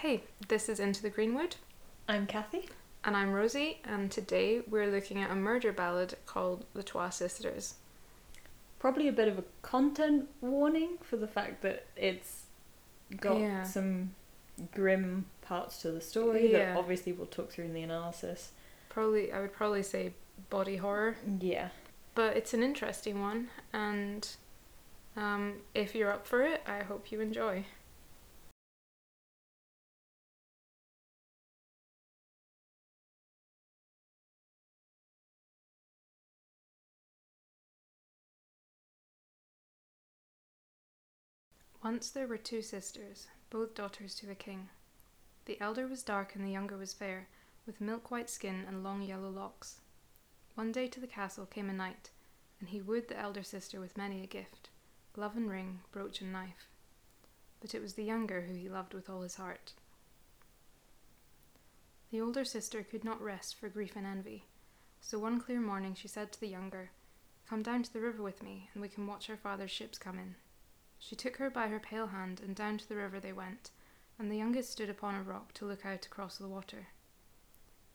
Hey, this is Into the Greenwood, I'm Kathy. and I'm Rosie, and today we're looking at a murder ballad called The Twa Sisters. Probably a bit of a content warning for the fact that it's got Yeah. some grim parts to the story Yeah. that obviously we'll talk through in the analysis. Probably, I would probably say body horror, Yeah. but it's an interesting one, and um, if you're up for it, I hope you enjoy. Once there were two sisters, both daughters to a king. The elder was dark and the younger was fair, with milk white skin and long yellow locks. One day to the castle came a knight, and he wooed the elder sister with many a gift glove and ring, brooch and knife. But it was the younger who he loved with all his heart. The older sister could not rest for grief and envy, so one clear morning she said to the younger, Come down to the river with me, and we can watch our father's ships come in. She took her by her pale hand, and down to the river they went, and the youngest stood upon a rock to look out across the water.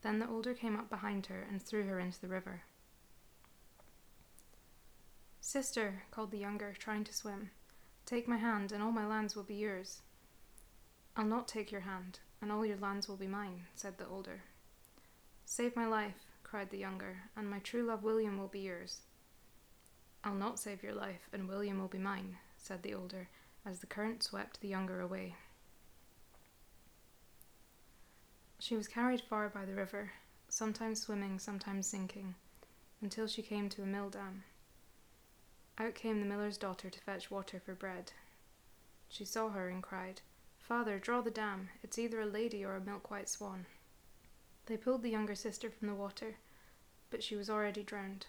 Then the older came up behind her and threw her into the river. Sister, called the younger, trying to swim, take my hand, and all my lands will be yours. I'll not take your hand, and all your lands will be mine, said the older. Save my life, cried the younger, and my true love William will be yours. I'll not save your life, and William will be mine, said the older, as the current swept the younger away. She was carried far by the river, sometimes swimming, sometimes sinking, until she came to a mill dam. Out came the miller's daughter to fetch water for bread. She saw her and cried, Father, draw the dam. It's either a lady or a milk white swan. They pulled the younger sister from the water, but she was already drowned.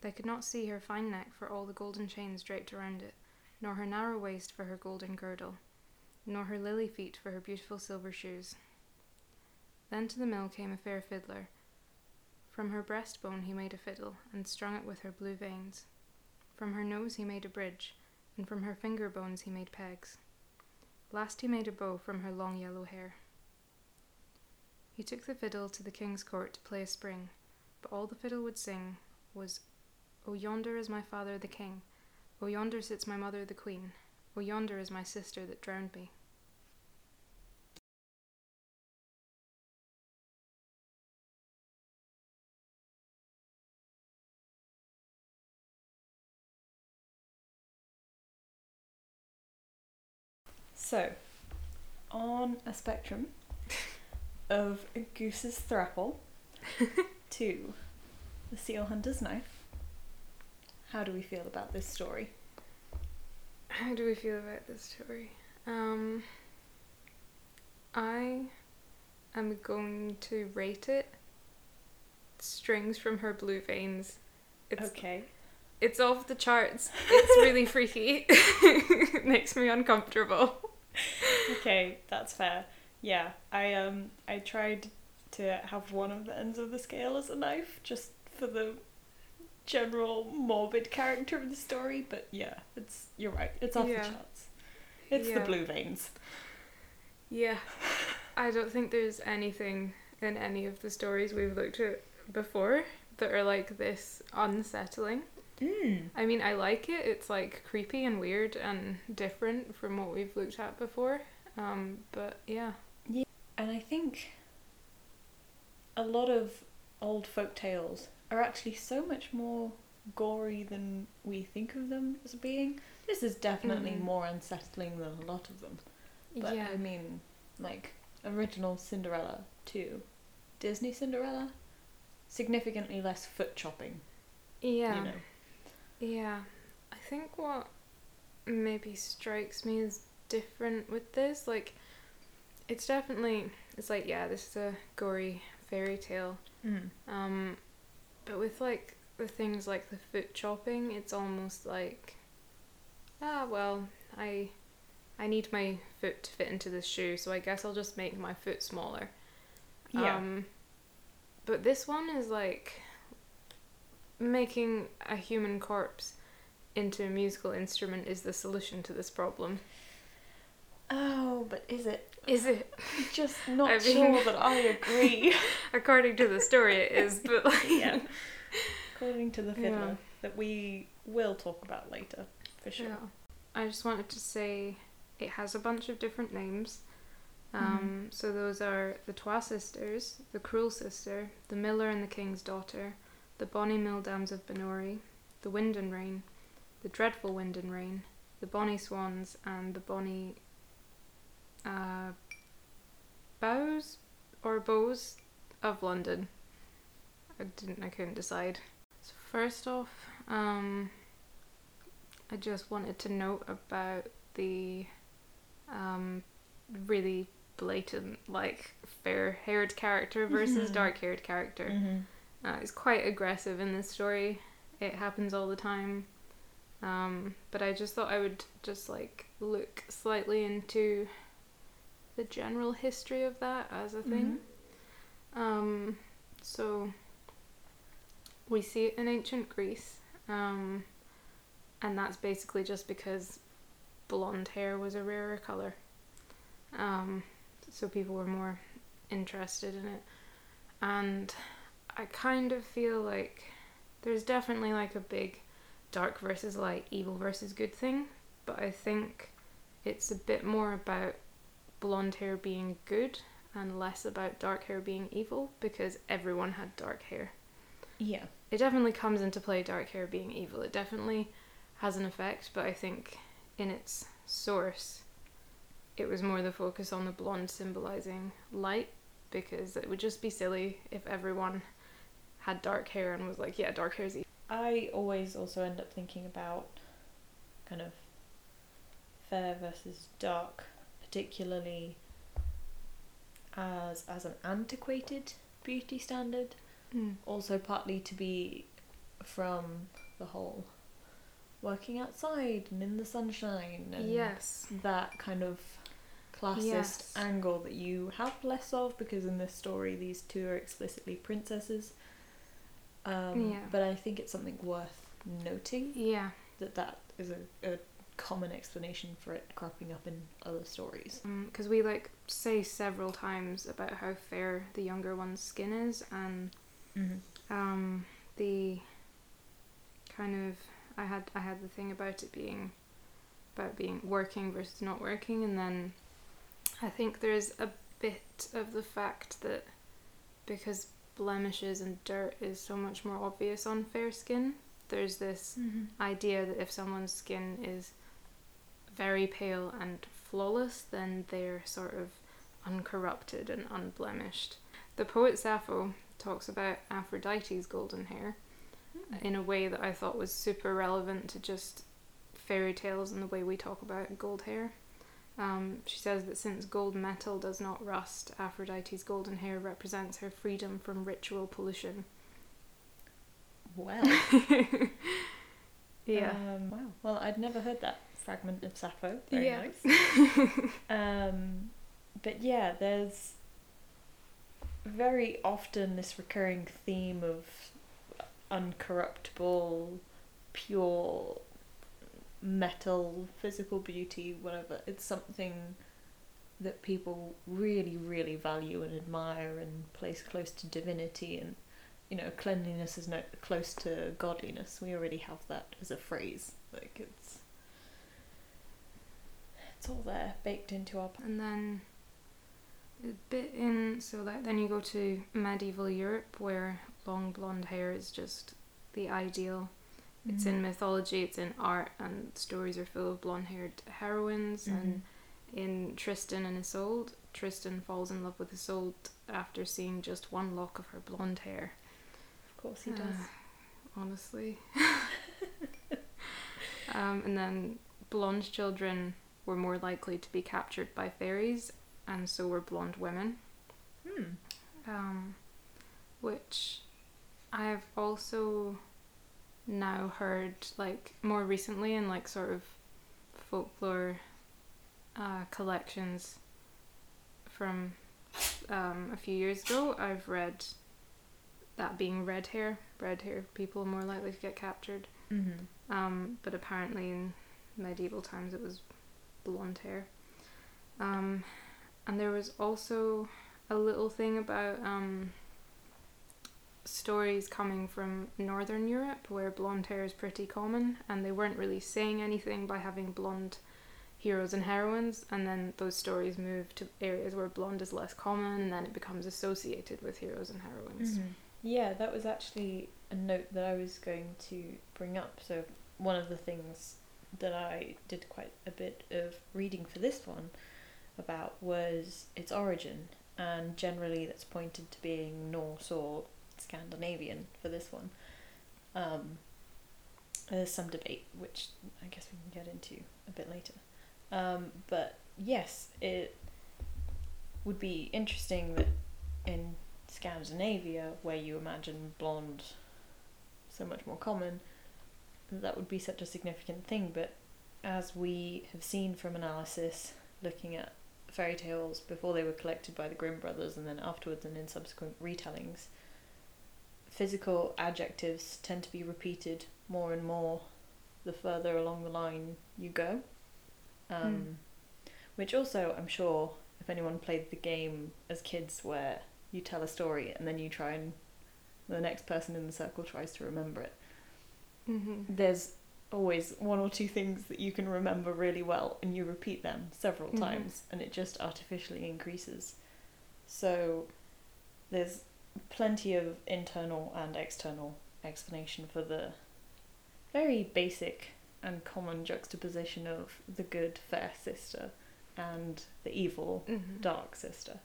They could not see her fine neck for all the golden chains draped around it, nor her narrow waist for her golden girdle, nor her lily feet for her beautiful silver shoes. Then to the mill came a fair fiddler. From her breastbone he made a fiddle, and strung it with her blue veins. From her nose he made a bridge, and from her finger bones he made pegs. Last he made a bow from her long yellow hair. He took the fiddle to the king's court to play a spring, but all the fiddle would sing was, O yonder is my father the king, O yonder sits my mother the queen, O yonder is my sister that drowned me. So, on a spectrum of a goose's thrapple to the seal hunter's knife, how do we feel about this story? How do we feel about this story? Um, I am going to rate it. Strings from her blue veins. It's okay. it's off the charts. It's really freaky. it makes me uncomfortable. Okay, that's fair. Yeah, I um I tried to have one of the ends of the scale as a knife just for the general morbid character of the story, but yeah, it's you're right. It's off Yeah. the charts. It's the blue veins. Yeah. I don't think there's anything in any of the stories we've looked at before that are like this unsettling. Mm. I mean, I like it. It's like creepy and weird and different from what we've looked at before. Um, but yeah. yeah. And I think a lot of old folk tales are actually so much more gory than we think of them as being. This is definitely Mhm. more unsettling than a lot of them. But yeah. I mean, like original Cinderella too, Disney Cinderella, significantly less foot chopping. yeah. You know. Yeah. I think what maybe strikes me as different with this, like, it's definitely, it's like, yeah, this is a gory fairy tale. Mm. Um, but with like the things like the foot chopping, it's almost like, ah, well, I, I need my foot to fit into this shoe, so I guess I'll just make my foot smaller. Yeah. Um, but this one is like making a human corpse into a musical instrument is the solution to this problem. Oh, but is it? Is it? Just not I mean- sure that I agree. According to the story, it is, but like, yeah. According to the fiddler, Yeah. that we will talk about later, for sure. Yeah. I just wanted to say it has a bunch of different names. Um, So those are the Twa sisters, the Cruel sister, the Miller and the King's daughter, the Bonnie Mill Dams of Binnorie, the Wind and Rain, the Dreadful Wind and Rain, the Bonnie Swans, and the Bonny uh, Bows or Bows of London. I didn't. I couldn't decide. So first off, um, I just wanted to note about the um, really blatant, like fair-haired character versus Mhm. dark-haired character. Mm-hmm. Uh, it's quite aggressive in this story. It happens all the time. Um, but I just thought I would just like look slightly into the general history of that as a thing. Um, so we see it in ancient Greece, um, and that's basically just because blonde hair was a rarer color. Um, so people were more interested in it, and I kind of feel like there's definitely like a big dark versus light, evil versus good thing, but I think it's a bit more about blonde hair being good and less about dark hair being evil because everyone had dark hair. Yeah. It definitely comes into play dark hair being evil. It definitely has an effect, but I think in its source it was more the focus on the blonde symbolizing light because it would just be silly if everyone had dark hair and was like, yeah, dark hair is evil. I always also end up thinking about kind of fair versus dark, particularly as as an antiquated beauty standard. Also partly to be from the whole working outside and in the sunshine and Yes. that kind of classist Yes. angle that you have less of because in this story these two are explicitly princesses. Um, Yeah. But I think it's something worth noting Yeah. that that is a, a common explanation for it cropping up in other stories. Because we like say several times about how fair the younger one's skin is, and Mm-hmm. um, the kind of I had I had the thing about it being about being working versus not working, and then I think there's a bit of the fact that because blemishes and dirt is so much more obvious on fair skin, there's this idea that if someone's skin is very pale and flawless, then they're sort of uncorrupted and unblemished. The poet Sappho talks about Aphrodite's golden hair in a way that I thought was super relevant to just fairy tales and the way we talk about gold hair. Um, she says that since gold metal does not rust, Aphrodite's golden hair represents her freedom from ritual pollution. Well, Yeah. Um, wow. Well, I'd never heard that fragment of Sappho. Very Yeah. nice. um, but yeah, there's very often this recurring theme of uncorruptible, pure metal, physical beauty, whatever. It's something that people really, really value and admire and place close to divinity and you know, cleanliness is no close to godliness. We already have that as a phrase. Like it's it's all there, baked into our And then a bit in so like then you go to medieval Europe where long blonde hair is just the ideal. It's in mm-hmm. mythology, it's in art, and stories are full of blonde haired heroines. Mm-hmm. And in Tristan and Isolde, Tristan falls in love with Isolde after seeing just one lock of her blonde hair. Of course he Uh, does. honestly. um, and then blonde children were more likely to be captured by fairies, and so were blonde women. Hmm. Um, which I've also now heard, like, more recently in, like, sort of folklore uh, collections from um, a few years ago. I've read that being red hair, red hair people are more likely to get captured. Mm-hmm. Um, but apparently in medieval times it was blonde hair. Um, and there was also a little thing about um, stories coming from Northern Europe where blonde hair is pretty common, and they weren't really saying anything by having blonde heroes and heroines, and then those stories move to areas where blonde is less common, and then it becomes associated with heroes and heroines. Mm-hmm. Yeah, that was actually a note that I was going to bring up. So, one of the things that I did quite a bit of reading for this one about was its origin, and generally that's pointed to being Norse or Scandinavian for this one. Um, there's some debate, which I guess we can get into a bit later. Um, but yes, it would be interesting that in Scandinavia, where you imagine blonde so much more common, that would be such a significant thing. But as we have seen from analysis, looking at fairy tales before they were collected by the Grimm brothers and then afterwards and in subsequent retellings, physical adjectives tend to be repeated more and more the further along the line you go. Um, Hmm. Which also, I'm sure, if anyone played the game as kids where you tell a story and then you try and the next person in the circle tries to remember it, Mm-hmm. there's always one or two things that you can remember really well and you repeat them several Mhm. times and it just artificially increases. So there's plenty of internal and external explanation for the very basic and common juxtaposition of the good fair sister and the evil Mm-hmm. dark sister.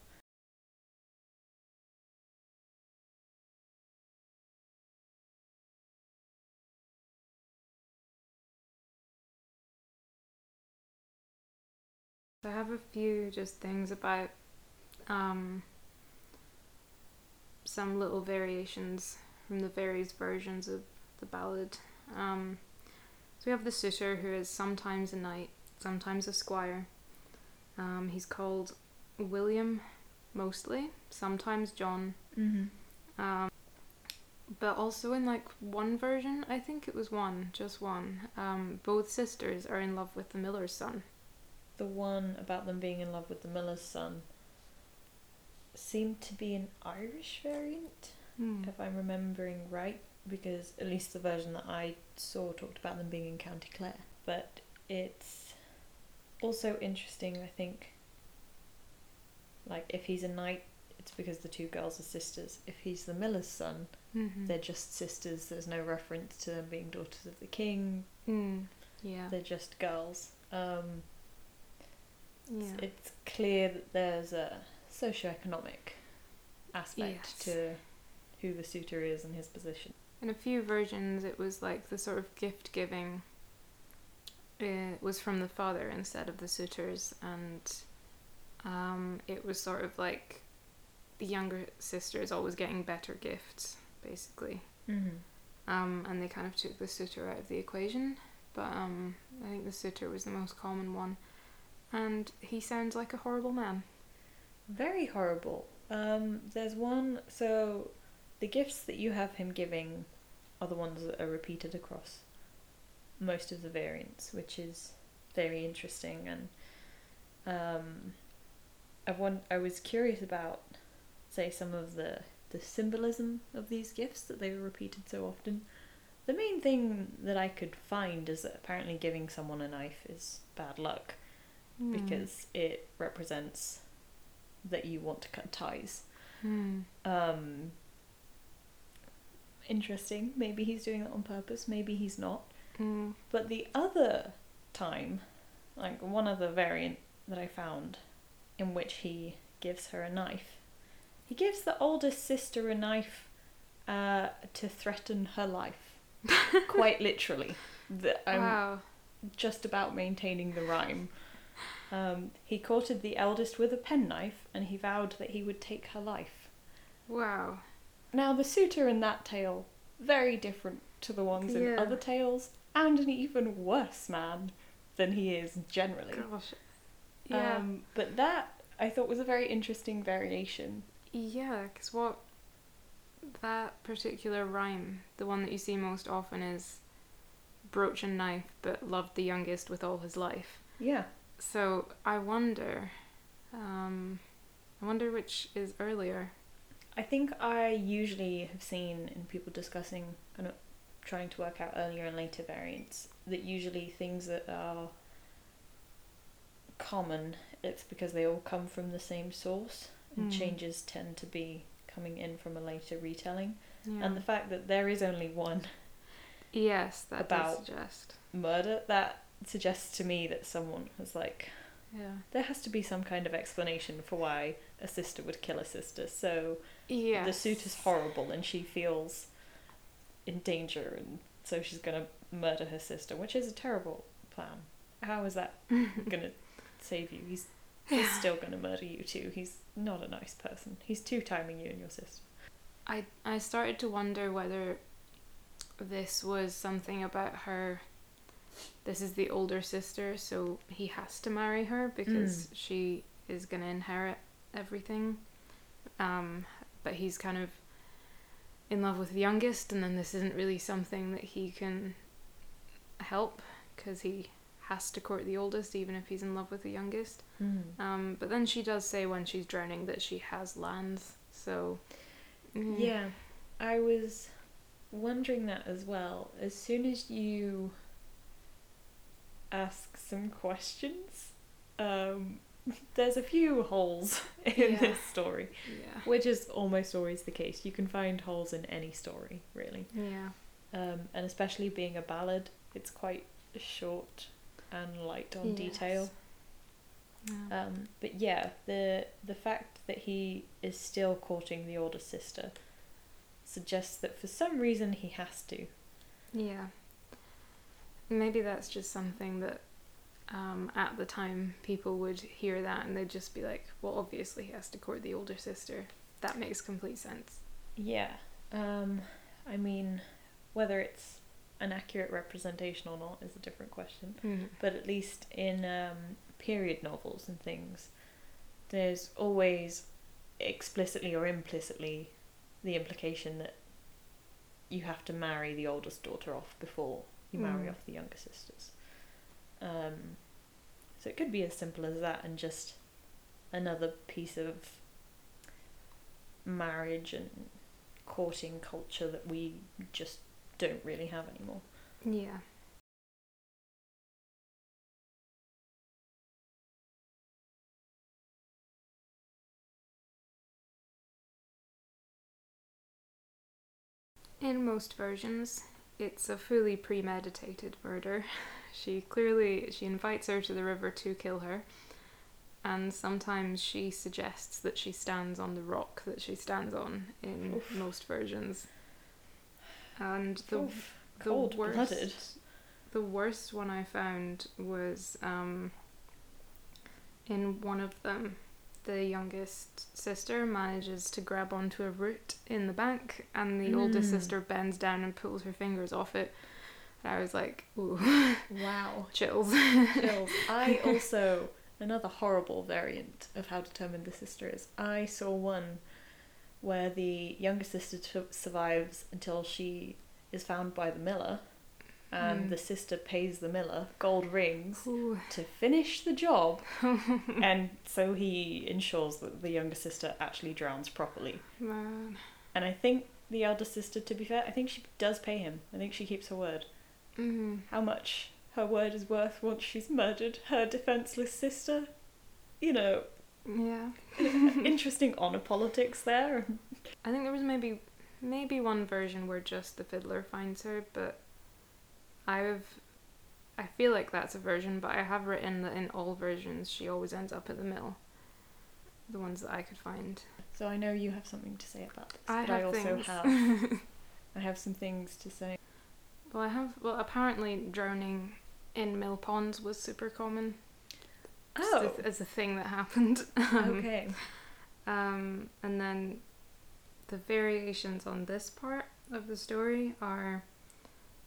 I have a few just things about um, some little variations from the various versions of the ballad. Um, so we have the suitor who is sometimes a knight, sometimes a squire. Um, he's called William mostly, sometimes John. Mm-hmm. Um, but also in like one version, I think it was one, just one. Um, both sisters are in love with the miller's son. The one about them being in love with the miller's son seemed to be an Irish variant. if I'm remembering right, because at least the version that I saw talked about them being in County Clare. But it's also interesting, I think. Like, if he's a knight, it's because the two girls are sisters. If he's the miller's son, Mm-hmm. they're just sisters. There's no reference to them being daughters of the king. Mm, yeah. They're just girls. Um, yeah. It's clear that there's a socioeconomic aspect Yes. to who the suitor is and his position. In a few versions, it was like the sort of gift giving uh, was from the father instead of the suitors, and um, it was sort of like the younger sister is always getting better gifts, basically. Mm-hmm. Um, and they kind of took the suitor out of the equation, but um, I think the suitor was the most common one, and he sounds like a horrible man. Very horrible. Um, there's one. So, the gifts that you have him giving are the ones that are repeated across most of the variants, which is very interesting. And um, I want. I was curious about, say, some of the the symbolism of these gifts that they were repeated so often. The main thing that I could find is that apparently giving someone a knife is bad luck Hmm. because it represents that you want to cut ties. Hmm. Um, interesting. Maybe he's doing that on purpose. Maybe he's not. Hmm. But the other time, like one other variant that I found, in which he gives her a knife, he gives the oldest sister a knife uh, to threaten her life. Quite literally. The, I'm wow. just about maintaining the rhyme. Um, he courted the eldest with a penknife, and he vowed that he would take her life. Wow. Now, the suitor in that tale, very different to the ones in Yeah. other tales, and an even worse man than he is generally. Gosh. Yeah. Um, but that I thought was a very interesting variation. Yeah, because what that particular rhyme, the one that you see most often is brooch and knife, but loved the youngest with all his life. Yeah. So I wonder Um, I wonder which is earlier. I think I usually have seen in people discussing and trying to work out earlier and later variants that usually things that are common it's because they all come from the same source and Hmm. changes tend to be coming in from a later retelling Yeah. and the fact that there is only one yes, that about- does suggest. murder that suggests to me that someone was like Yeah. there has to be some kind of explanation for why a sister would kill a sister so Yeah. the suit is horrible and she feels in danger and so she's gonna murder her sister which is a terrible plan how is that gonna save you he's, he's still gonna murder you too he's not a nice person he's two timing you and your sister I I started to wonder whether this was something about her. This is the older sister, so he has to marry her because she is gonna inherit everything. Um, but he's kind of in love with the youngest, and then this isn't really something that he can help because he has to court the oldest, even if he's in love with the youngest. Um, but then she does say when she's drowning that she has lands, so mm, Yeah, I was wondering that as well. As soon as you ask some questions, um, there's a few holes in Yeah. this story, yeah, which is almost always the case. You can find holes in any story, really. yeah, Um, and especially being a ballad, it's quite short and light on Yes. detail. yeah. Um, but yeah, the the fact that he is still courting the older sister suggests that for some reason he has to. yeah. Maybe that's just something that um, at the time people would hear that and they'd just be like, "Well, obviously he has to court the older sister." That makes complete sense. Yeah. Um, I mean, whether it's an accurate representation or not is a different question. Mm. But at least in um, period novels and things, there's always explicitly or implicitly the implication that you have to marry the oldest daughter off before you marry Mm. off the younger sisters. Um, so it could be as simple as that and just another piece of marriage and courting culture that we just don't really have anymore. Yeah. In most versions, it's a fully premeditated murder. She clearly she invites her to the river to kill her, and sometimes she suggests that she stands on the rock that she stands on in Oof. most versions. And the Oof, the cold-blooded. worst, the worst one I found was um, in one of them. The youngest sister manages to grab onto a root in the bank, and the oldest Mm. sister bends down and pulls her fingers off it. And I was like, ooh, Wow. chills. Chills. I also another horrible variant of how determined the sister is. I saw one where the younger sister t- survives until she is found by the miller, and Mm. the sister pays the miller gold rings Ooh. to finish the job, and so he ensures that the younger sister actually drowns properly. Man. And I think the elder sister, to be fair, I think she does pay him. I think she keeps her word. Mm. how much her word is worth once she's murdered her defenseless sister. You know, Yeah. interesting honor politics there. I think there was maybe maybe one version where just the fiddler finds her, but I've I feel like that's a version, but I have written that in all versions she always ends up at the mill. The ones that I could find. So I know you have something to say about this, I but have I also things. have I have some things to say. Well, I have. Well, apparently drowning in mill ponds was super common. Oh, as, as a thing that happened. Um, okay. Um, and then the variations on this part of the story are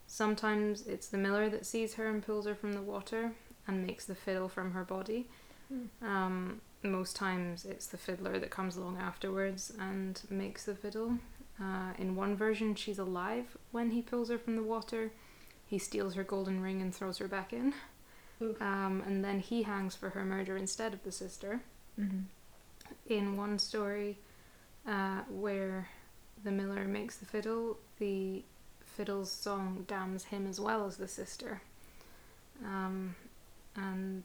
sometimes it's the miller that sees her and pulls her from the water and makes the fiddle from her body. Hmm. Um, most times it's the fiddler that comes along afterwards and makes the fiddle. Uh, in one version, she's alive when he pulls her from the water. He steals her golden ring and throws her back in. Um, and then he hangs for her murder instead of the sister. Mm-hmm. In one story, uh, where the miller makes the fiddle, the fiddle's song damns him as well as the sister. Um, and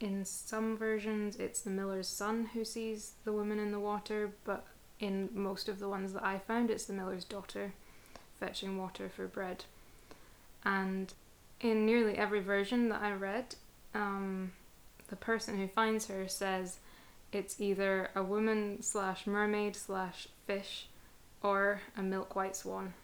in some versions, it's the miller's son who sees the woman in the water, but in most of the ones that I found, it's the miller's daughter fetching water for bread. And in nearly every version that I read, um, the person who finds her says it's either a woman slash mermaid slash fish or a milk white swan.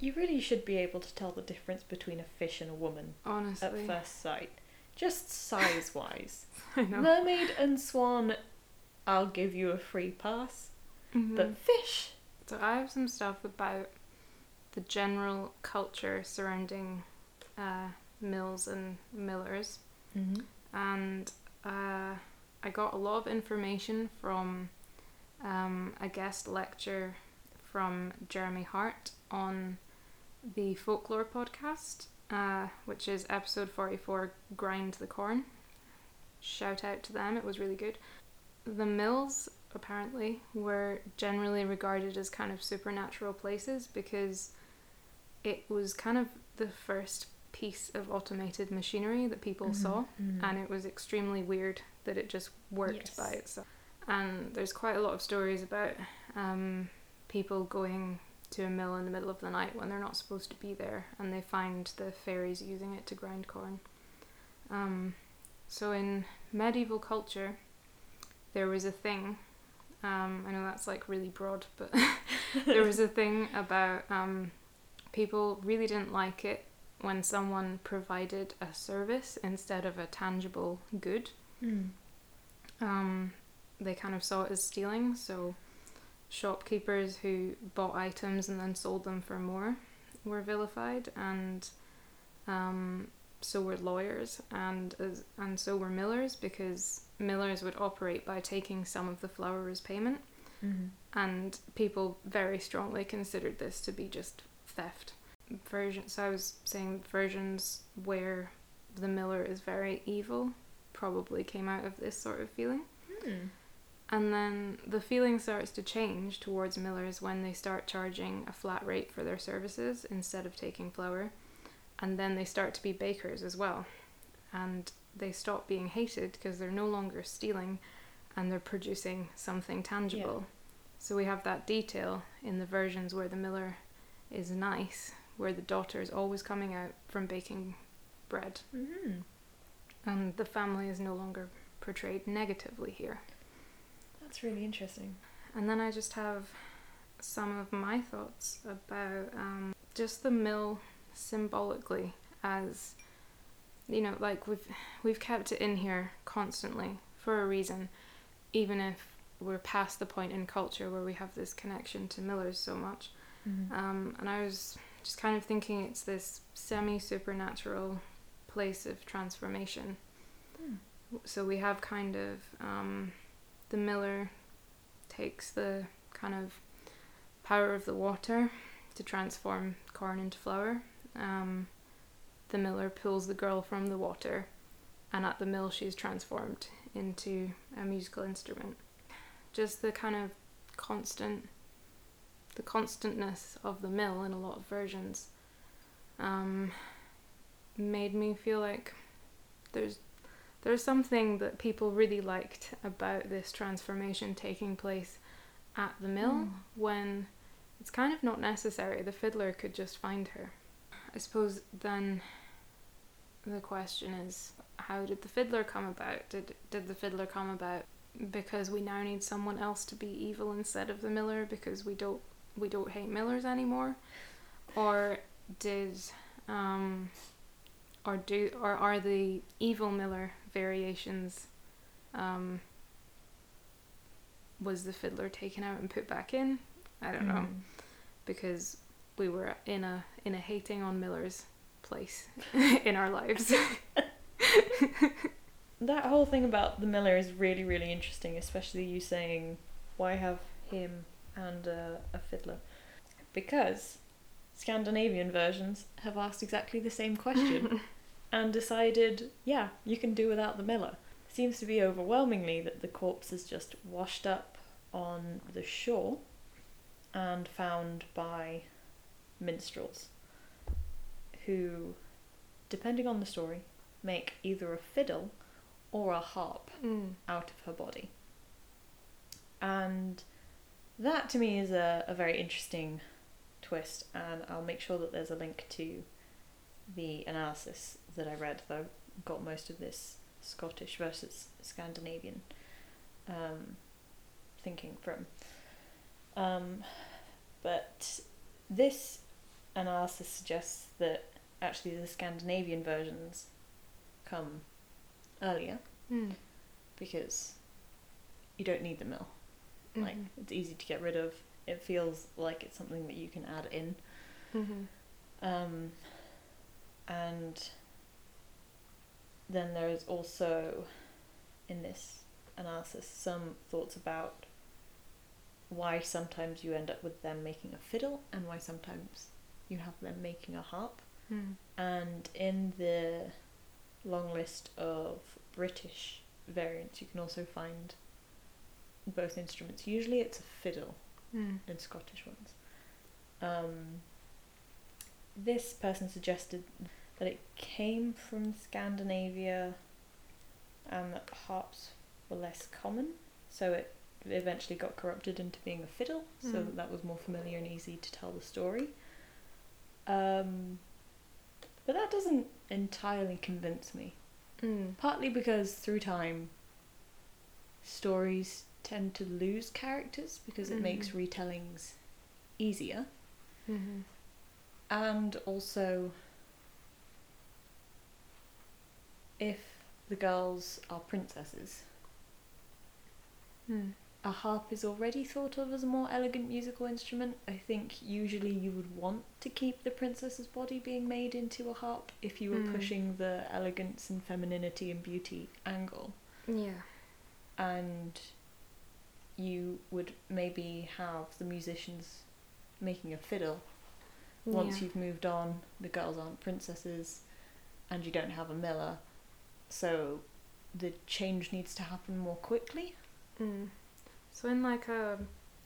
You really should be able to tell the difference between a fish and a woman Honestly, at first sight. Just size wise. I know. Mermaid and swan, I'll give you a free pass. Mhm. But fish, So I have some stuff about the general culture surrounding uh, mills and millers, mm-hmm. and uh, I got a lot of information from um, a guest lecture from Jeremy Harte on the Folklore podcast, uh, which is episode 44 Grind the Corn. Shout out to them, it was really good. The mills, apparently, were generally regarded as kind of supernatural places because it was kind of the first piece of automated machinery that people saw and it was extremely weird that it just worked Yes. by itself. And there's quite a lot of stories about um, people going to a mill in the middle of the night when they're not supposed to be there, and they find the fairies using it to grind corn. Um, so in medieval culture, there was a thing. Um, I know that's like really broad, but there was a thing about um, people really didn't like it when someone provided a service instead of a tangible good. Mm. Um, they kind of saw it as stealing, so shopkeepers who bought items and then sold them for more were vilified, and um, so were lawyers, and as, and so were millers because millers would operate by taking some of the flour as payment, Mm-hmm. and people very strongly considered this to be just theft. Version. So I was saying versions where the miller is very evil probably came out of this sort of feeling. Mm. And then the feeling starts to change towards millers when they start charging a flat rate for their services instead of taking flour. And then they start to be bakers as well. And they stop being hated because they're no longer stealing and they're producing something tangible. So we have that detail in the versions where the miller is nice, where the daughter is always coming out from baking bread. Mm. And the family is no longer portrayed negatively here. That's really interesting. And then I just have some of my thoughts about um, just the mill symbolically as you know, like we've we've kept it in here constantly for a reason, even if we're past the point in culture where we have this connection to millers so much. Mm-hmm. Um, and I was just kind of thinking it's this semi supernatural place of transformation. Hmm. So we have kind of um, the miller takes the kind of power of the water to transform corn into flour. Um, the miller pulls the girl from the water, and at the mill she's transformed into a musical instrument. Just the kind of constant, the constantness of the mill in a lot of versions, um, made me feel like there's there's something that people really liked about this transformation taking place at the mill Mm. when it's kind of not necessary. The fiddler could just find her. I suppose then the question is how did the fiddler come about? Did did the fiddler come about because we now need someone else to be evil instead of the miller because we don't we don't hate millers anymore? Or did um or do or are the evil miller variations um was the fiddler taken out and put back in? I don't know Mm. because we were in a in a hating on millers place in our lives. That whole thing about the miller is really, really interesting, especially you saying, why have him and uh, a fiddler? Because Scandinavian versions have asked exactly the same question and decided, yeah, you can do without the miller. seems to be overwhelmingly that the corpse is just washed up on the shore and found by minstrels who, depending on the story, make either a fiddle or a harp Mm. out of her body. And that to me is a, a very interesting twist, and I'll make sure that there's a link to the analysis that I read, though I've got most of this Scottish versus Scandinavian um, thinking from. Um, but this analysis suggests that actually the Scandinavian versions come earlier Mm. because you don't need the mill. Like Mhm. it's easy to get rid of. It feels like it's something that you can add in. Mhm. Um, and then there is also in this analysis some thoughts about why sometimes you end up with them making a fiddle and why sometimes you have them making a harp. Mm. And in the long list of British variants, you can also find both instruments. Usually it's a fiddle Mm. in Scottish ones. Um, this person suggested that it came from Scandinavia and that harps were less common, so it eventually got corrupted into being a fiddle, so Mm. that, that was more familiar and easy to tell the story. Um, but that doesn't entirely convince me. Mm. Partly because through time, stories tend to lose characters because it makes Mhm. retellings easier. Mhm. And also, if the girls are princesses, Mm. a harp is already thought of as a more elegant musical instrument. I think usually you would want to keep the princess's body being made into a harp if you were Mm. pushing the elegance and femininity and beauty angle. Yeah. and you would maybe have the musicians making a fiddle once yeah. you've moved on the girls aren't princesses and you don't have a miller so the change needs to happen more quickly Mm. So in like a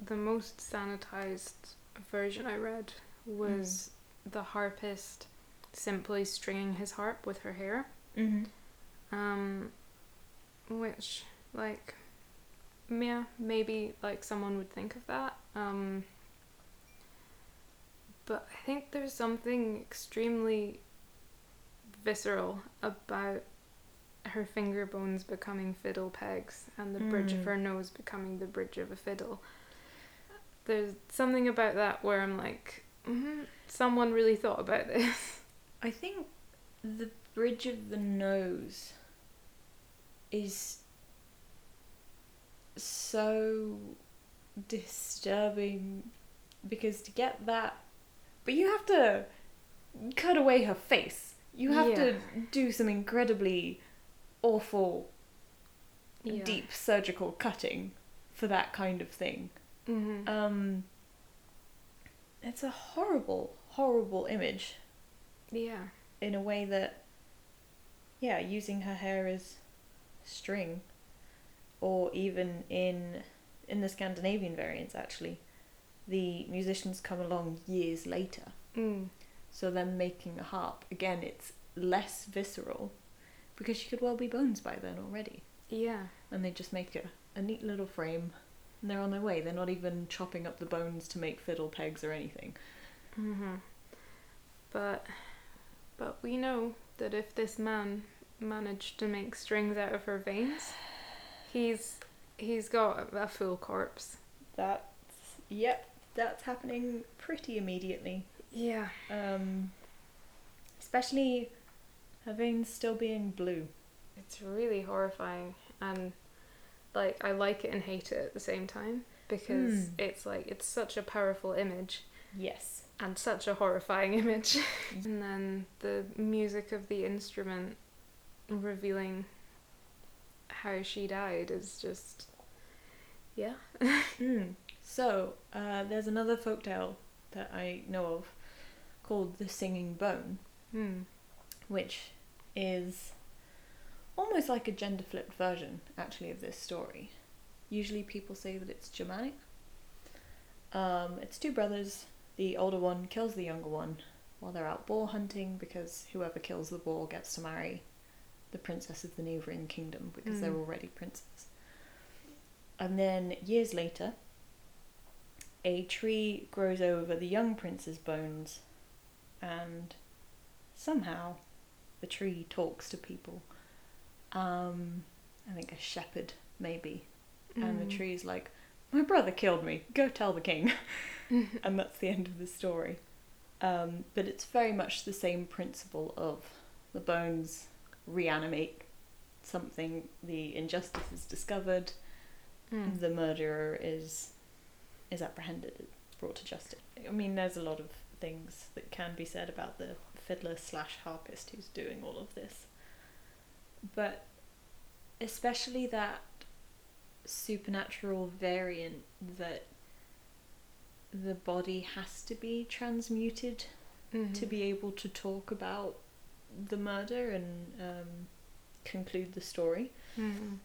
the most sanitized version I read was the harpist simply stringing his harp with her hair. mm-hmm. Um, which like yeah maybe like someone would think of that. Um, but I think there's something extremely visceral about her finger bones becoming fiddle pegs and the bridge of Mm. her nose becoming the bridge of a fiddle. There's something about that where I'm like, hmm someone really thought about this. i think the bridge of the nose is so disturbing because to get that but you have to cut away her face you have to do some incredibly awful Yeah. deep surgical cutting for that kind of thing hmm um it's a horrible horrible image yeah. in a way that yeah using her hair as string or even in in the Scandinavian variants actually the musicians come along years later Mm. so them making a harp again it's less visceral because she could well be bones by then already Yeah. and they just make a, a neat little frame and they're on their way they're not even chopping up the bones to make fiddle pegs or anything hmm But, but we know that if this man managed to make strings out of her veins, he's he's got a full corpse. that's yep that's happening pretty immediately Yeah. Um, especially her veins still being blue. It's really horrifying, and like I like it and hate it at the same time because Mm. it's like it's such a powerful image Yes. and such a horrifying image. and then the music of the instrument revealing how she died is just yeah. Mm. So, uh, there's another folktale that I know of called The Singing Bone, Hmm. Which is almost like a gender flipped version, actually, of this story. Usually people say that it's Germanic. Um, it's two brothers. The older one kills the younger one while they're out boar hunting because whoever kills the boar gets to marry the princess of the neighbouring kingdom because they're Mm. already princes. And then years later, a tree grows over the young prince's bones, and somehow the tree talks to people. Um, I think a shepherd, maybe. And the Mm. tree's like, My brother killed me, go tell the king. and that's the end of the story. Um, but it's very much the same principle of the bones reanimate something, the injustice is discovered, Mm. the murderer is is apprehended, brought to justice. I mean, there's a lot of things that can be said about the fiddler slash harpist who's doing all of this, but especially that supernatural variant that the body has to be transmuted Mhm. to be able to talk about the murder and um, conclude the story. Mm.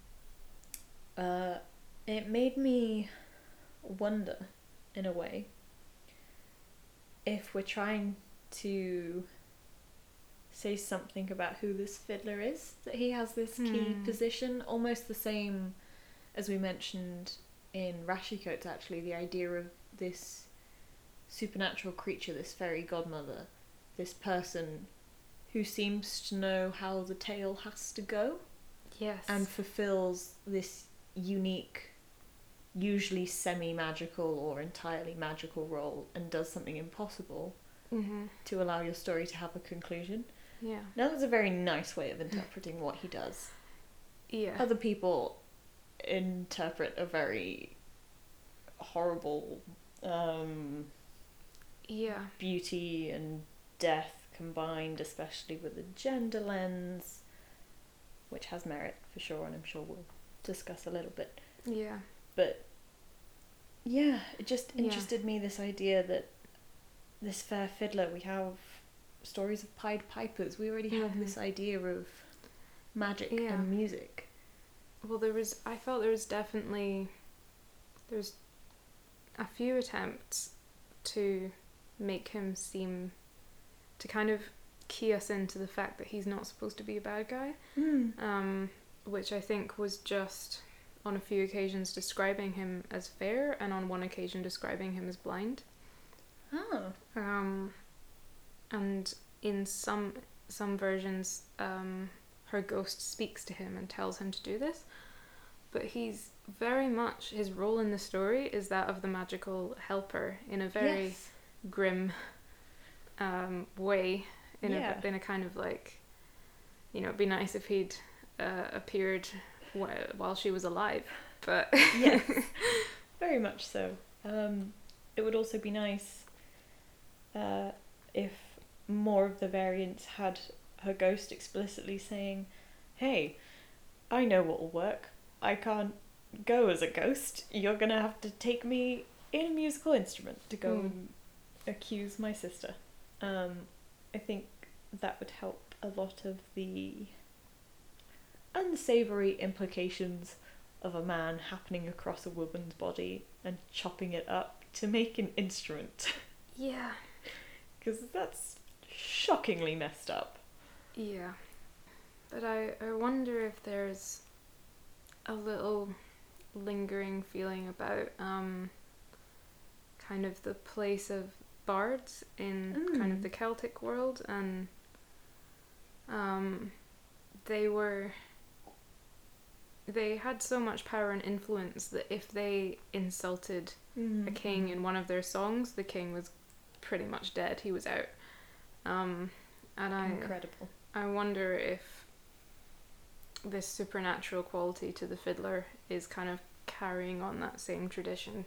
Uh, it made me wonder, in a way, if we're trying to say something about who this fiddler is, that he has this key Hmm. position, almost the same as we mentioned in Rashikotes, actually, the idea of this supernatural creature, this fairy godmother, this person who seems to know how the tale has to go Yes. and fulfills this unique, usually semi magical or entirely magical role and does something impossible hmm to allow your story to have a conclusion. Yeah. Now, that's a very nice way of interpreting what he does. Yeah. Other people interpret a very horrible um, yeah. beauty and death combined, especially with the gender lens, which has merit for sure, and I'm sure we'll discuss a little bit. Yeah. But yeah, it just Yeah. interested me this idea that this fair fiddler, we have stories of Pied Pipers, we already have this idea of magic Yeah. and music. Well, there was. I felt there was definitely. There's a few attempts to make him seem. to kind of key us into the fact that he's not supposed to be a bad guy. um, which I think was just on a few occasions describing him as fair, and on one occasion describing him as blind. Oh. Um, and in some some versions, um, her ghost speaks to him and tells him to do this. But he's very much his role in the story is that of the magical helper in a very Yes. grim um, way in Yeah. a in a kind of like you know it'd be nice if he'd uh, appeared wh- while she was alive but Yes. Very much so. Um, it would also be nice uh, if more of the variants had her ghost explicitly saying, Hey, I know what'll work. I can't go as a ghost. You're gonna have to take me in a musical instrument to go Hmm. and accuse my sister. Um, I think that would help a lot of the unsavory implications of a man happening across a woman's body and chopping it up to make an instrument. yeah Because that's shockingly messed up. yeah but I, I wonder if there's a little lingering feeling about um kind of the place of bards in kind of Mm. the Celtic world and um they were they had so much power and influence that if they insulted a king in one of their songs, the king was pretty much dead. He was out. Um, and I, Incredible. I wonder if this supernatural quality to the fiddler is kind of carrying on that same tradition.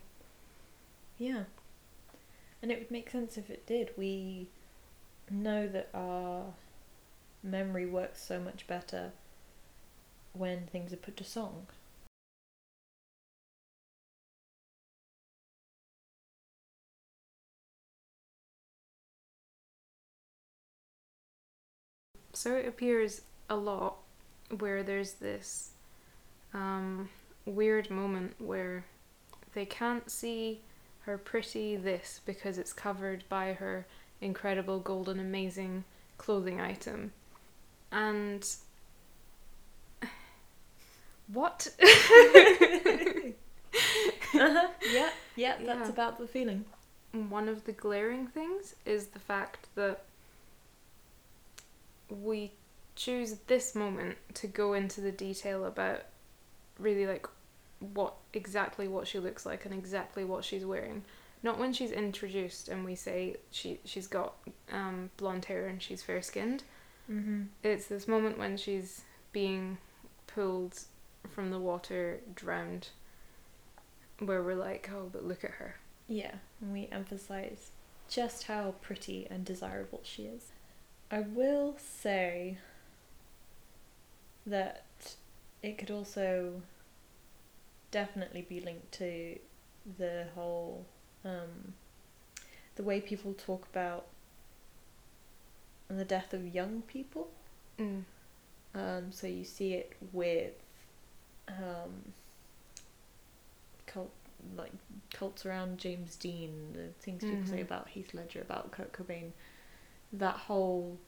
Yeah. And it would make sense if it did. We know that our memory works so much better when things are put to song. So it appears a lot where there's this um, weird moment where they can't see her pretty this because it's covered by her incredible golden amazing clothing item and what uh-huh. Yeah, yeah, that's Yeah. about the feeling. one of the glaring things is the fact that we choose this moment to go into the detail about really like what exactly what she looks like and exactly what she's wearing not when she's introduced and we say she she's got um, blonde hair and she's fair skinned Mm-hmm. it's this moment when she's being pulled from the water drowned where we're like oh but look at her Yeah, and we emphasize just how pretty and desirable she is. I will say that it could also definitely be linked to the whole um, the way people talk about the death of young people. mm. Um, so you see it with um, cult, like cults around James Dean, the things people say Mhm. about Heath Ledger, about Kurt Cobain. That whole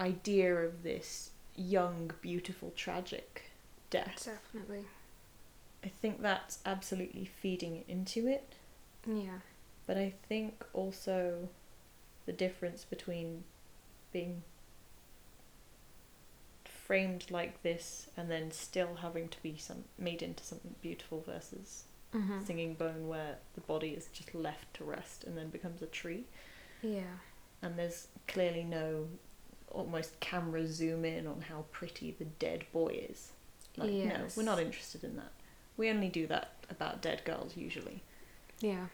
idea of this young, beautiful, tragic death. definitely I think that's absolutely feeding into it. yeah But I think also the difference between being framed like this and then still having to be some made into something beautiful versus mm-hmm. singing bone where the body is just left to rest and then becomes a tree yeah and there's clearly no almost camera zoom in on how pretty the dead boy is like no we're not interested in that we only do that about dead girls usually Yeah.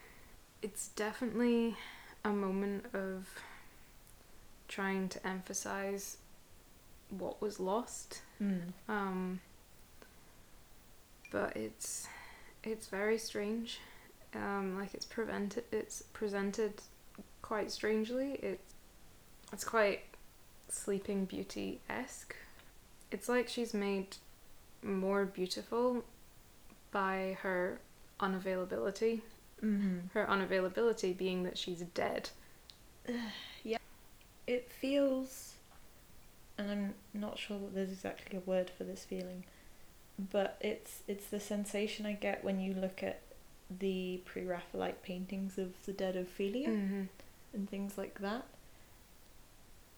It's definitely a moment of trying to emphasize what was lost. Um but it's it's very strange. Um like it's prevented it's presented quite strangely. It's it's quite sleeping beauty esque. It's like she's made more beautiful by her unavailability mm-hmm. her unavailability being that she's dead. Yeah. It feels and i'm not sure that there's exactly a word for this feeling but it's it's the sensation i get when you look at the pre-raphaelite paintings of the dead ophelia Mm-hmm. And things like that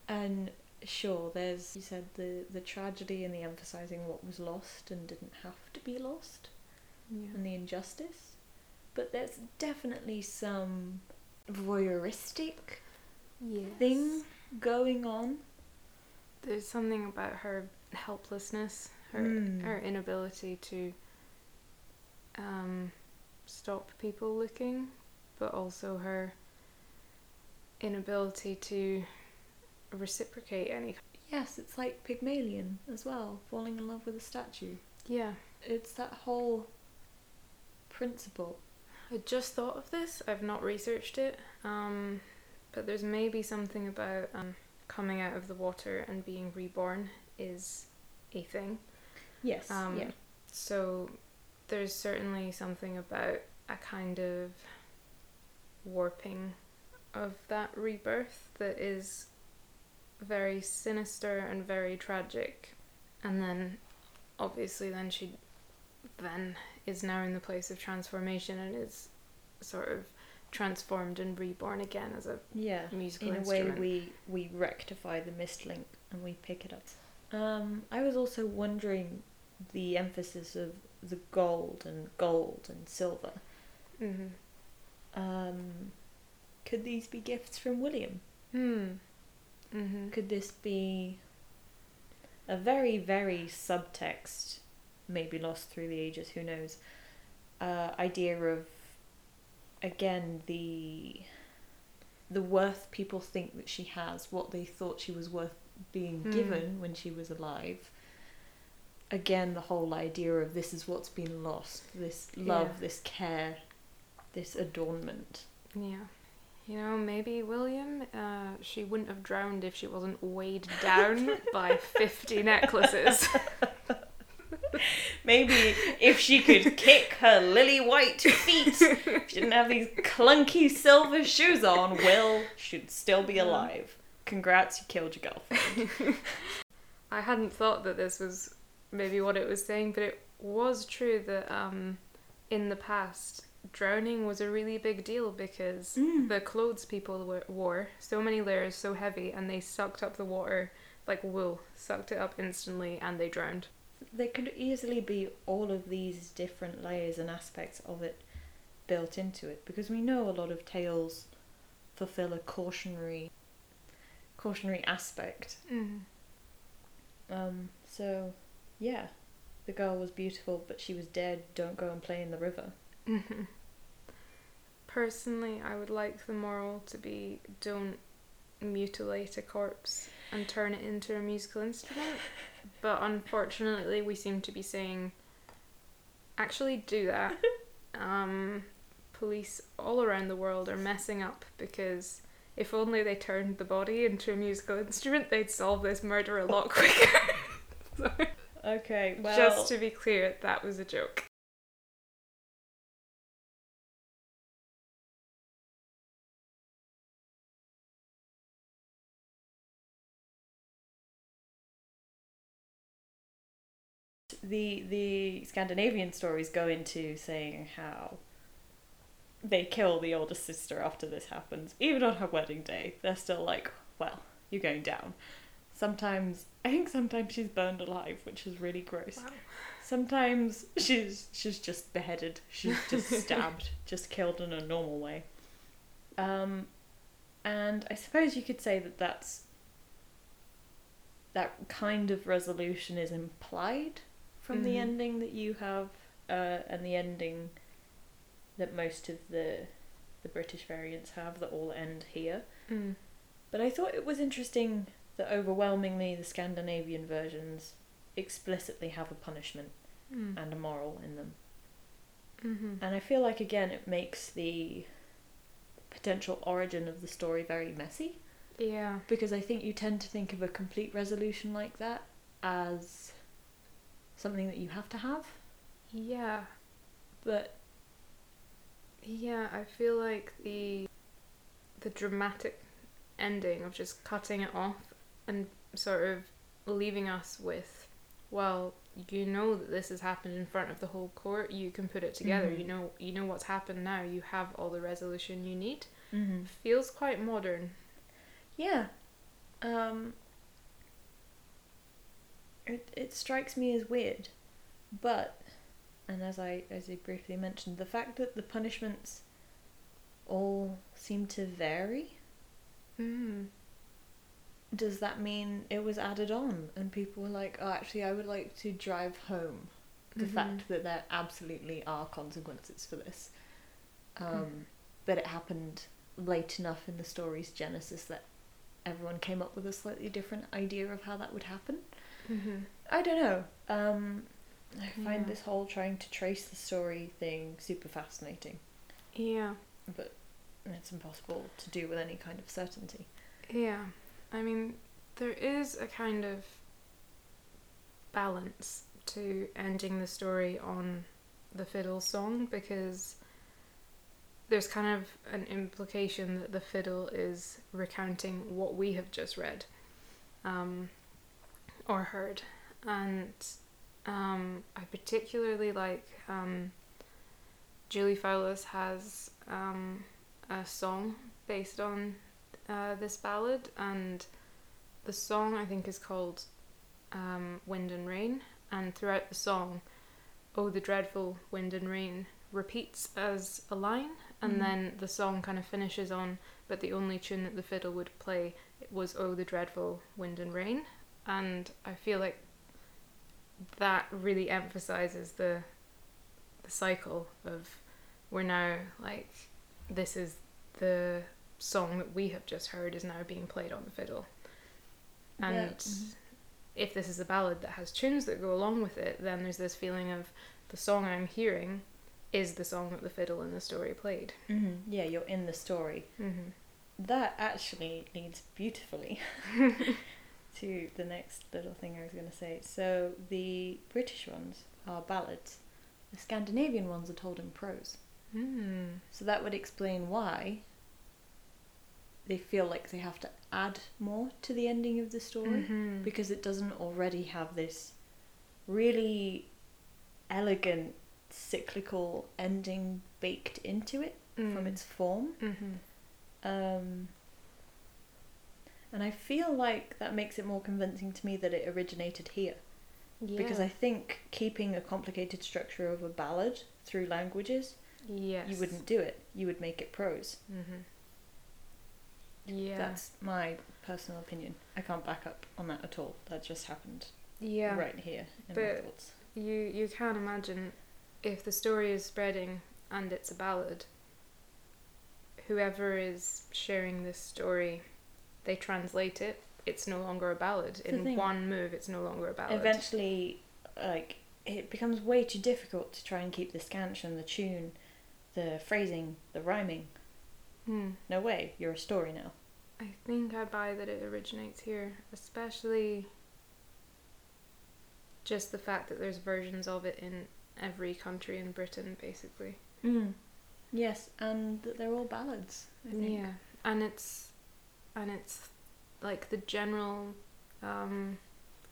and sure there's you said the the tragedy and the emphasizing what was lost and didn't have to be lost Yeah. and the injustice but there's definitely some voyeuristic Yes. thing going on There's something about her helplessness, her Mm. her inability to um, stop people looking, but also her inability to reciprocate any. Yes, it's like Pygmalion as well, falling in love with a statue. Yeah. It's that whole principle. I just thought of this. I've not researched it, um, but there's maybe something about um, coming out of the water and being reborn is a thing. Yes, Um, yeah. So there's certainly something about a kind of warping of that rebirth that is very sinister and very tragic. And then obviously then she then is now in the place of transformation and is sort of transformed and reborn again as a Yeah. musical In a way we we rectify the mist link and we pick it up. Um I was also wondering the emphasis of the gold and gold and silver. mm-hmm. Um could these be gifts from William? Hmm. Mm-hmm. Could this be a very, very subtext, maybe lost through the ages, who knows, uh, idea of, again, the the worth people think that she has, what they thought she was worth being Hmm. given when she was alive. Again, the whole idea of this is what's been lost, this love, Yeah. this care, this adornment. Yeah. You know, maybe William, uh, she wouldn't have drowned if she wasn't weighed down by 50 necklaces. Maybe if she could kick her lily white feet, if she didn't have these clunky silver shoes on, Will should still be alive. Congrats, you killed your girlfriend. I hadn't thought that this was maybe what it was saying, but it was true that um, in the past, drowning was a really big deal because Mm. the clothes people wa- wore, so many layers, so heavy, and they sucked up the water like wool, sucked it up instantly, and they drowned. There could easily be all of these different layers and aspects of it built into it because we know a lot of tales fulfill a cautionary cautionary aspect. Mm. Um so yeah, the girl was beautiful but she was dead. Don't go and play in the river. Hmm Personally, I would like the moral to be don't mutilate a corpse and turn it into a musical instrument. But unfortunately, we seem to be saying actually do that. um, police all around the world are messing up because if only they turned the body into a musical instrument, they'd solve this murder a lot quicker. So, Okay, well Just to be clear, that was a joke. The the Scandinavian stories go into saying how they kill the older sister after this happens. Even on her wedding day, they're still like, "Well, you're going down." Sometimes I think sometimes she's burned alive, which is really gross. Wow. Sometimes she's she's just beheaded. She's just stabbed, just killed in a normal way. Um, and I suppose you could say that that's that kind of resolution is implied from the Mhm. ending that you have, uh, and the ending that most of the the British variants have that all end here. Mm. But I thought it was interesting that overwhelmingly the Scandinavian versions explicitly have a punishment Mm. and a moral in them. hmm And I feel like again it makes the potential origin of the story very messy Yeah. because I think you tend to think of a complete resolution like that as something that you have to have, Yeah. but Yeah, I feel like the the dramatic ending of just cutting it off and sort of leaving us with well, you know that this has happened in front of the whole court, you can put it together. Mhm. You know you know what's happened now. You have all the resolution you need. mm-hmm. Feels quite modern. yeah, um, it it strikes me as weird, but and as I as I briefly mentioned, the fact that the punishments all seem to vary Mm. does that mean it was added on and people were like oh actually i would like to drive home the Mhm. fact that there absolutely are consequences for this um, Mm. but it happened late enough in the story's genesis that everyone came up with a slightly different idea of how that would happen Mm-hmm. i don't know um, i find Yeah. this whole trying to trace the story thing super fascinating Yeah. but it's impossible to do with any kind of certainty Yeah, I mean, there is a kind of balance to ending the story on the fiddle song because there's kind of an implication that the fiddle is recounting what we have just read um, or heard. And um, I particularly like um, Julie Fowlis has um, a song based on uh, this ballad, and the song I think is called um, Wind and Rain. And throughout the song, Oh, the dreadful wind and rain repeats as a line, and Mhm. then the song kind of finishes on, but the only tune that the fiddle would play was Oh, the dreadful wind and rain. And I feel like that really emphasizes the the cycle of we're now like this is the song that we have just heard is now being played on the fiddle. And Yeah, mhm. if this is a ballad that has tunes that go along with it, then there's this feeling of the song I'm hearing is the song that the fiddle in the story played. Mm-hmm. Yeah, you're in the story. Mm-hmm. That actually leads beautifully to the next little thing I was going to say. So the British ones are ballads. The Scandinavian ones are told in prose. Mm. So that would explain why they feel like they have to add more to the ending of the story Mhm. because it doesn't already have this really elegant cyclical ending baked into it from Mm. its form. Mhm. Um, and I feel like that makes it more convincing to me that it originated here. Because I think keeping a complicated structure of a ballad through languages, yes. you wouldn't do it. You would make it prose. Mhm. Yeah. That's my personal opinion. I can't back up on that at all. That just happened yeah. right here in my But- thoughts. You you can imagine if the story is spreading and it's a ballad. Whoever is sharing this story, they translate it. It's no longer a ballad. In one move, it's no longer a ballad. Eventually, like, it becomes way too difficult to try and keep the scansion, the tune, the phrasing, the rhyming. Hmm. No way, you're a story now. I think I buy that it originates here, especially just the fact that there's versions of it in every country in Britain, basically. Mm. Yes, and that they're all ballads. I think. Yeah, and it's and it's like the general um,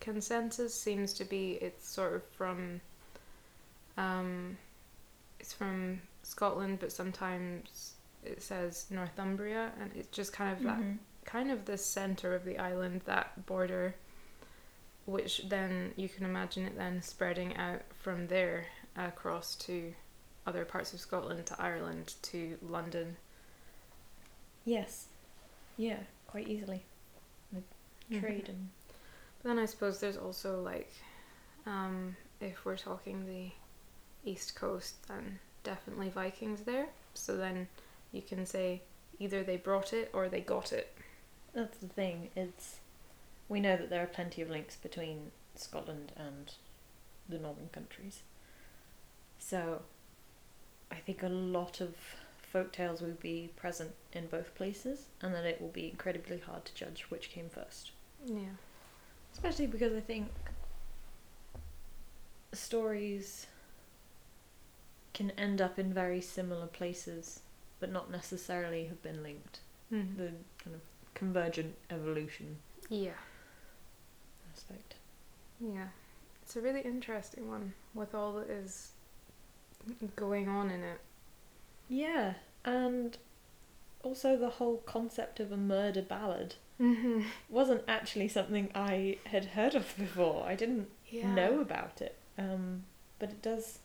consensus seems to be it's sort of from um, it's from Scotland, but sometimes it says Northumbria, and it's just kind of that Mhm. kind of the center of the island, that border, which then you can imagine it then spreading out from there across to other parts of Scotland, to Ireland, to London. Yes. Yeah, quite easily. With Mhm. trade and. But then I suppose there's also like, um, if we're talking the east coast, then definitely Vikings there. So then you can say either they brought it or they got it. That's the thing. It's we know that there are plenty of links between Scotland and the northern countries. So I think a lot of folk tales will be present in both places and that it will be incredibly hard to judge which came first. Yeah. Especially because I think stories can end up in very similar places but not necessarily have been linked. Mm. The kind of convergent evolution Yeah. aspect. Yeah. It's a really interesting one with all that is going on in it. Yeah, and also the whole concept of a murder ballad Mm-hmm. wasn't actually something I had heard of before. I didn't Yeah. know about it. Um, but it does.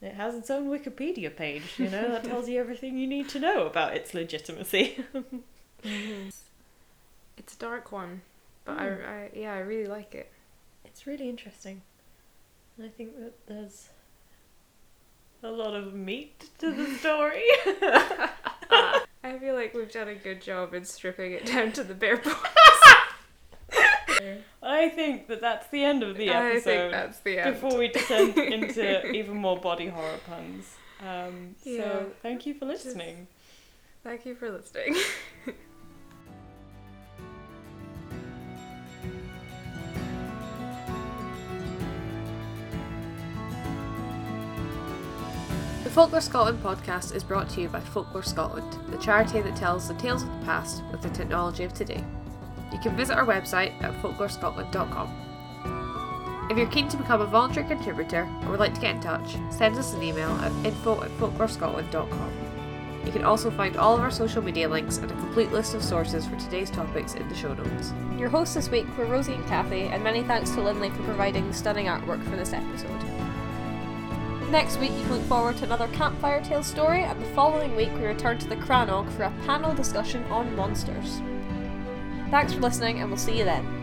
It has its own Wikipedia page, you know, that tells you everything you need to know about its legitimacy. Mhm. It's a dark one, but Mm. I, I, yeah, I really like it. It's really interesting. And I think that there's a lot of meat to the story. I feel like we've done a good job in stripping it down to the bare bones. I think that that's the end of the I episode. think that's the end. before we descend into even more body horror puns. Um, Yeah. So thank you for listening. Thank you for listening. The Folklore Scotland podcast is brought to you by Folklore Scotland, the charity that tells the tales of the past with the technology of today. You can visit our website at folklorescotland.com. If you're keen to become a voluntary contributor or would like to get in touch, send us an email at info at folklorescotland.com. You can also find all of our social media links and a complete list of sources for today's topics in the show notes. Your hosts this week were Rosie and Kathy, and many thanks to Lindley for providing the stunning artwork for this episode. Next week, you can look forward to another Campfire Tale story, and the following week, we return to the Crannog for a panel discussion on monsters. Thanks for listening, and we'll see you then.